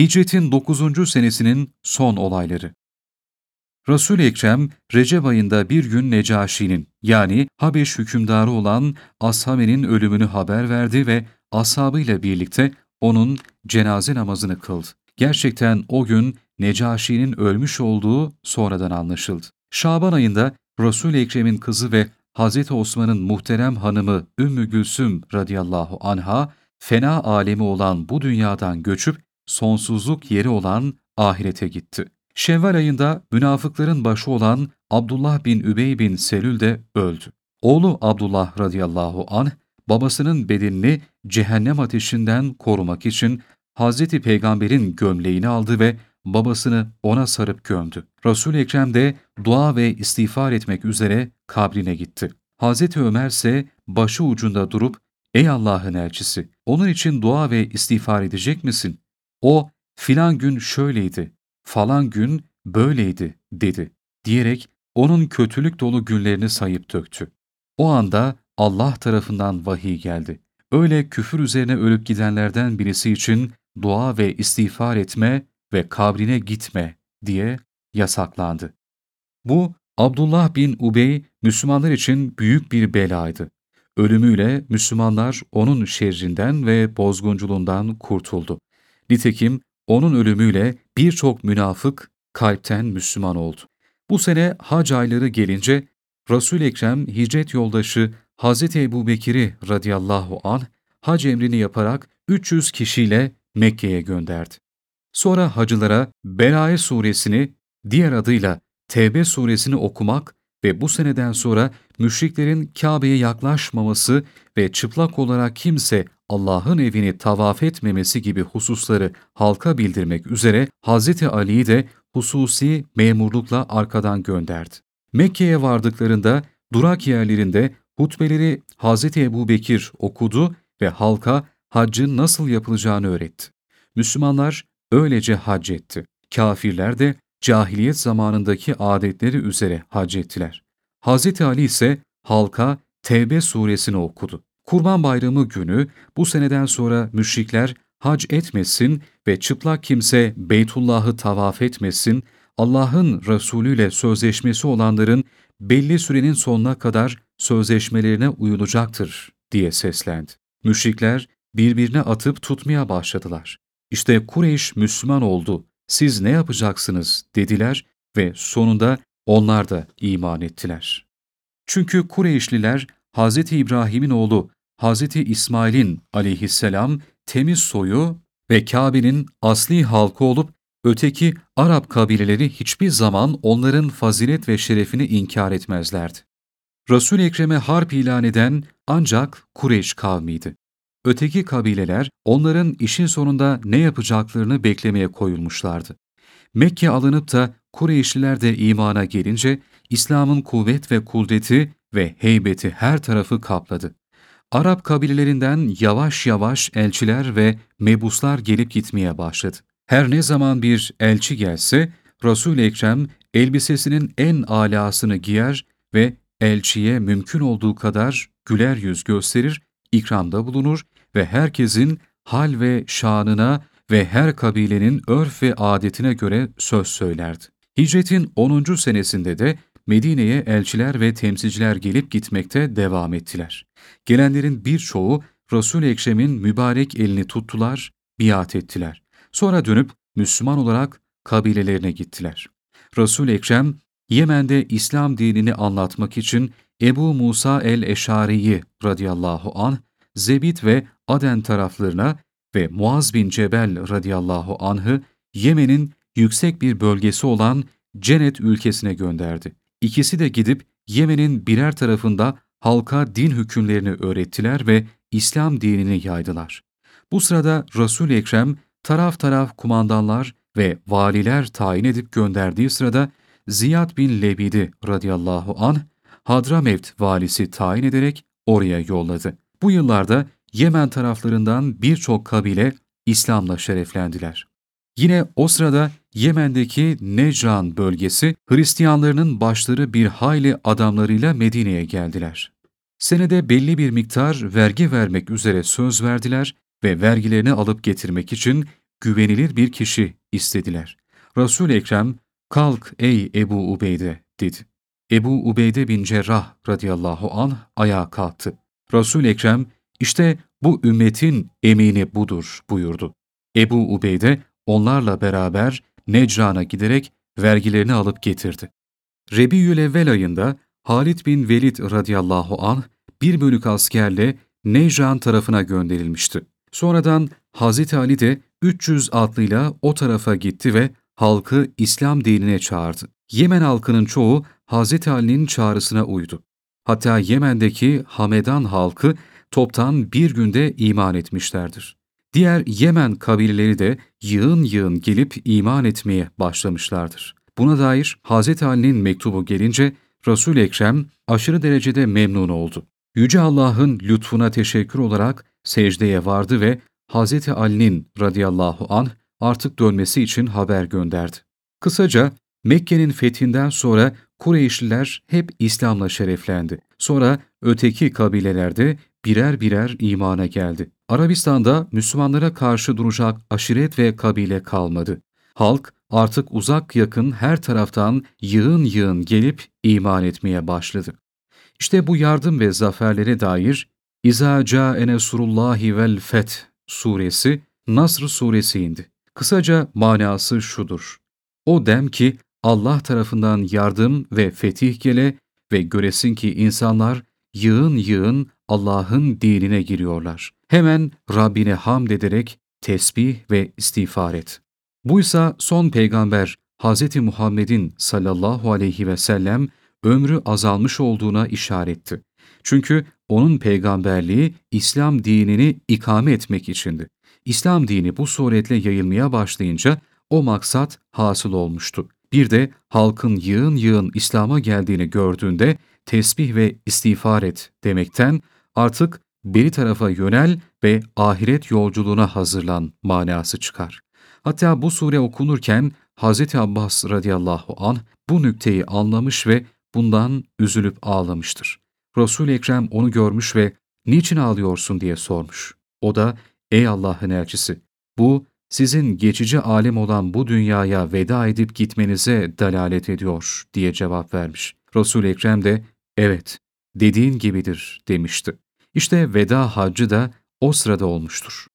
Hicretin 9. senesinin son olayları. Resul-i Ekrem, Recep ayında bir gün Necaşi'nin yani Habeş hükümdarı olan Ashame'nin ölümünü haber verdi ve ashabıyla birlikte onun cenaze namazını kıldı. Gerçekten o gün Necaşi'nin ölmüş olduğu sonradan anlaşıldı. Şaban ayında Resul-i Ekrem'in kızı ve Hz. Osman'ın muhterem hanımı Ümmü Gülsüm radıyallahu anha, fena alemi olan bu dünyadan göçüp sonsuzluk yeri olan ahirete gitti. Şevval ayında münafıkların başı olan Abdullah bin Übey bin Selül de öldü. Oğlu Abdullah radıyallahu anh, babasının bedenini cehennem ateşinden korumak için Hz. Peygamber'in gömleğini aldı ve babasını ona sarıp gömdü. Resul-i Ekrem de dua ve istiğfar etmek üzere kabrine gitti. Hz. Ömer ise başı ucunda durup, ''Ey Allah'ın elçisi, onun için dua ve istiğfar edecek misin?'' O, filan gün şöyleydi, falan gün böyleydi dedi diyerek onun kötülük dolu günlerini sayıp döktü. O anda Allah tarafından vahiy geldi. Öyle küfür üzerine ölüp gidenlerden birisi için dua ve istiğfar etme ve kabrine gitme diye yasaklandı. Bu Abdullah bin Ubey Müslümanlar için büyük bir belaydı. Ölümüyle Müslümanlar onun şerrinden ve bozgunculuğundan kurtuldu. Nitekim onun ölümüyle birçok münafık kalpten Müslüman oldu. Bu sene hac ayları gelince Resul-i Ekrem hicret yoldaşı Hz. Ebu Bekir'i radıyallahu anh hac emrini yaparak 300 kişiyle Mekke'ye gönderdi. Sonra hacılara Belaye suresini diğer adıyla Tevbe suresini okumak ve bu seneden sonra müşriklerin Kabe'ye yaklaşmaması ve çıplak olarak kimse Allah'ın evini tavaf etmemesi gibi hususları halka bildirmek üzere Hz. Ali'yi de hususi memurlukla arkadan gönderdi. Mekke'ye vardıklarında durak yerlerinde hutbeleri Hz. Ebu Bekir okudu ve halka haccın nasıl yapılacağını öğretti. Müslümanlar öylece hac etti. Kafirler de cahiliyet zamanındaki adetleri üzere hac ettiler. Hz. Ali ise halka Tevbe suresini okudu. Kurban Bayramı günü bu seneden sonra müşrikler hac etmesin ve çıplak kimse Beytullah'ı tavaf etmesin, Allah'ın Resulü ile sözleşmesi olanların belli sürenin sonuna kadar sözleşmelerine uyulacaktır diye seslendi. Müşrikler birbirine atıp tutmaya başladılar. İşte Kureyş Müslüman oldu, siz ne yapacaksınız dediler ve sonunda onlar da iman ettiler. Çünkü Kureyşliler Hz. İbrahim'in oğlu Hz. İsmail'in aleyhisselam temiz soyu ve Kabe'nin asli halkı olup öteki Arap kabileleri hiçbir zaman onların fazilet ve şerefini inkar etmezlerdi. Resul-i Ekrem'e harp ilan eden ancak Kureyş kavmiydi. Öteki kabileler onların işin sonunda ne yapacaklarını beklemeye koyulmuşlardı. Mekke alınıp da Kureyşliler de imana gelince İslam'ın kuvvet ve kudreti ve heybeti her tarafı kapladı. Arap kabilelerinden yavaş yavaş elçiler ve mebuslar gelip gitmeye başladı. Her ne zaman bir elçi gelse, Resul-i Ekrem elbisesinin en alasını giyer ve elçiye mümkün olduğu kadar güler yüz gösterir, ikramda bulunur ve herkesin hal ve şanına ve her kabilenin örf ve adetine göre söz söylerdi. Hicretin 10. senesinde de Medine'ye elçiler ve temsilciler gelip gitmekte devam ettiler. Gelenlerin birçoğu Resul-i Ekrem'in mübarek elini tuttular, biat ettiler. Sonra dönüp Müslüman olarak kabilelerine gittiler. Resul-i Ekrem, Yemen'de İslam dinini anlatmak için Ebu Musa el-Eşari'yi radıyallahu anh, Zebit ve Aden taraflarına ve Muaz bin Cebel radıyallahu anh'ı Yemen'in yüksek bir bölgesi olan Cennet ülkesine gönderdi. İkisi de gidip Yemen'in birer tarafında halka din hükümlerini öğrettiler ve İslam dinini yaydılar. Bu sırada Resul-i Ekrem taraf taraf kumandanlar ve valiler tayin edip gönderdiği sırada Ziyad bin Lebid'i radıyallahu anh Hadramevt valisi tayin ederek oraya yolladı. Bu yıllarda Yemen taraflarından birçok kabile İslam'la şereflendiler. Yine o sırada Yemen'deki Necran bölgesi Hristiyanlarının başları bir hayli adamlarıyla Medine'ye geldiler. Senede belli bir miktar vergi vermek üzere söz verdiler ve vergilerini alıp getirmek için güvenilir bir kişi istediler. Resul-i Ekrem, kalk ey Ebu Ubeyde dedi. Ebu Ubeyde bin Cerrah radıyallahu anh ayağa kalktı. Resul-i Ekrem, işte bu ümmetin emini budur buyurdu. Ebu Ubeyde onlarla beraber Necran'a giderek vergilerini alıp getirdi. Rebiyül ayında Halid bin Velid radıyallahu anh bir bölük askerle Necran tarafına gönderilmişti. Sonradan Hazreti Ali de 300 atlıyla o tarafa gitti ve halkı İslam dinine çağırdı. Yemen halkının çoğu Hazreti Ali'nin çağrısına uydu. Hatta Yemen'deki Hamedan halkı toptan bir günde iman etmişlerdir. Diğer Yemen kabileleri de yığın yığın gelip iman etmeye başlamışlardır. Buna dair Hz. Ali'nin mektubu gelince resul Ekrem aşırı derecede memnun oldu. Yüce Allah'ın lütfuna teşekkür olarak secdeye vardı ve Hz. Ali'nin radıyallahu anh artık dönmesi için haber gönderdi. Kısaca Mekke'nin fethinden sonra Kureyşliler hep İslam'la şereflendi. Sonra öteki kabilelerde birer birer imana geldi. Arabistan'da Müslümanlara karşı duracak aşiret ve kabile kalmadı. Halk artık uzak yakın her taraftan yığın yığın gelip iman etmeye başladı. İşte bu yardım ve zaferlere dair İza ca'e nesrullahi vel feth suresi Nasr suresi indi. Kısaca manası şudur. O dem ki Allah tarafından yardım ve fetih gele ve göresin ki insanlar yığın yığın Allah'ın dinine giriyorlar. Hemen Rabbine hamd ederek tesbih ve istiğfar et. Buysa son peygamber Hz. Muhammed'in sallallahu aleyhi ve sellem ömrü azalmış olduğuna işaretti. Çünkü onun peygamberliği İslam dinini ikame etmek içindi. İslam dini bu suretle yayılmaya başlayınca o maksat hasıl olmuştu. Bir de halkın yığın yığın İslam'a geldiğini gördüğünde tesbih ve istiğfar et demekten artık beri tarafa yönel ve ahiret yolculuğuna hazırlan manası çıkar. Hatta bu sure okunurken Hz. Abbas radıyallahu anh bu nükteyi anlamış ve bundan üzülüp ağlamıştır. Resul-i Ekrem onu görmüş ve ''Niçin ağlıyorsun?'' diye sormuş. O da ''Ey Allah'ın elçisi, bu sizin geçici alem olan bu dünyaya veda edip gitmenize dalalet ediyor.'' diye cevap vermiş. Resul-i Ekrem de ''Evet, dediğin gibidir.'' demişti. İşte veda haccı da o sırada olmuştur.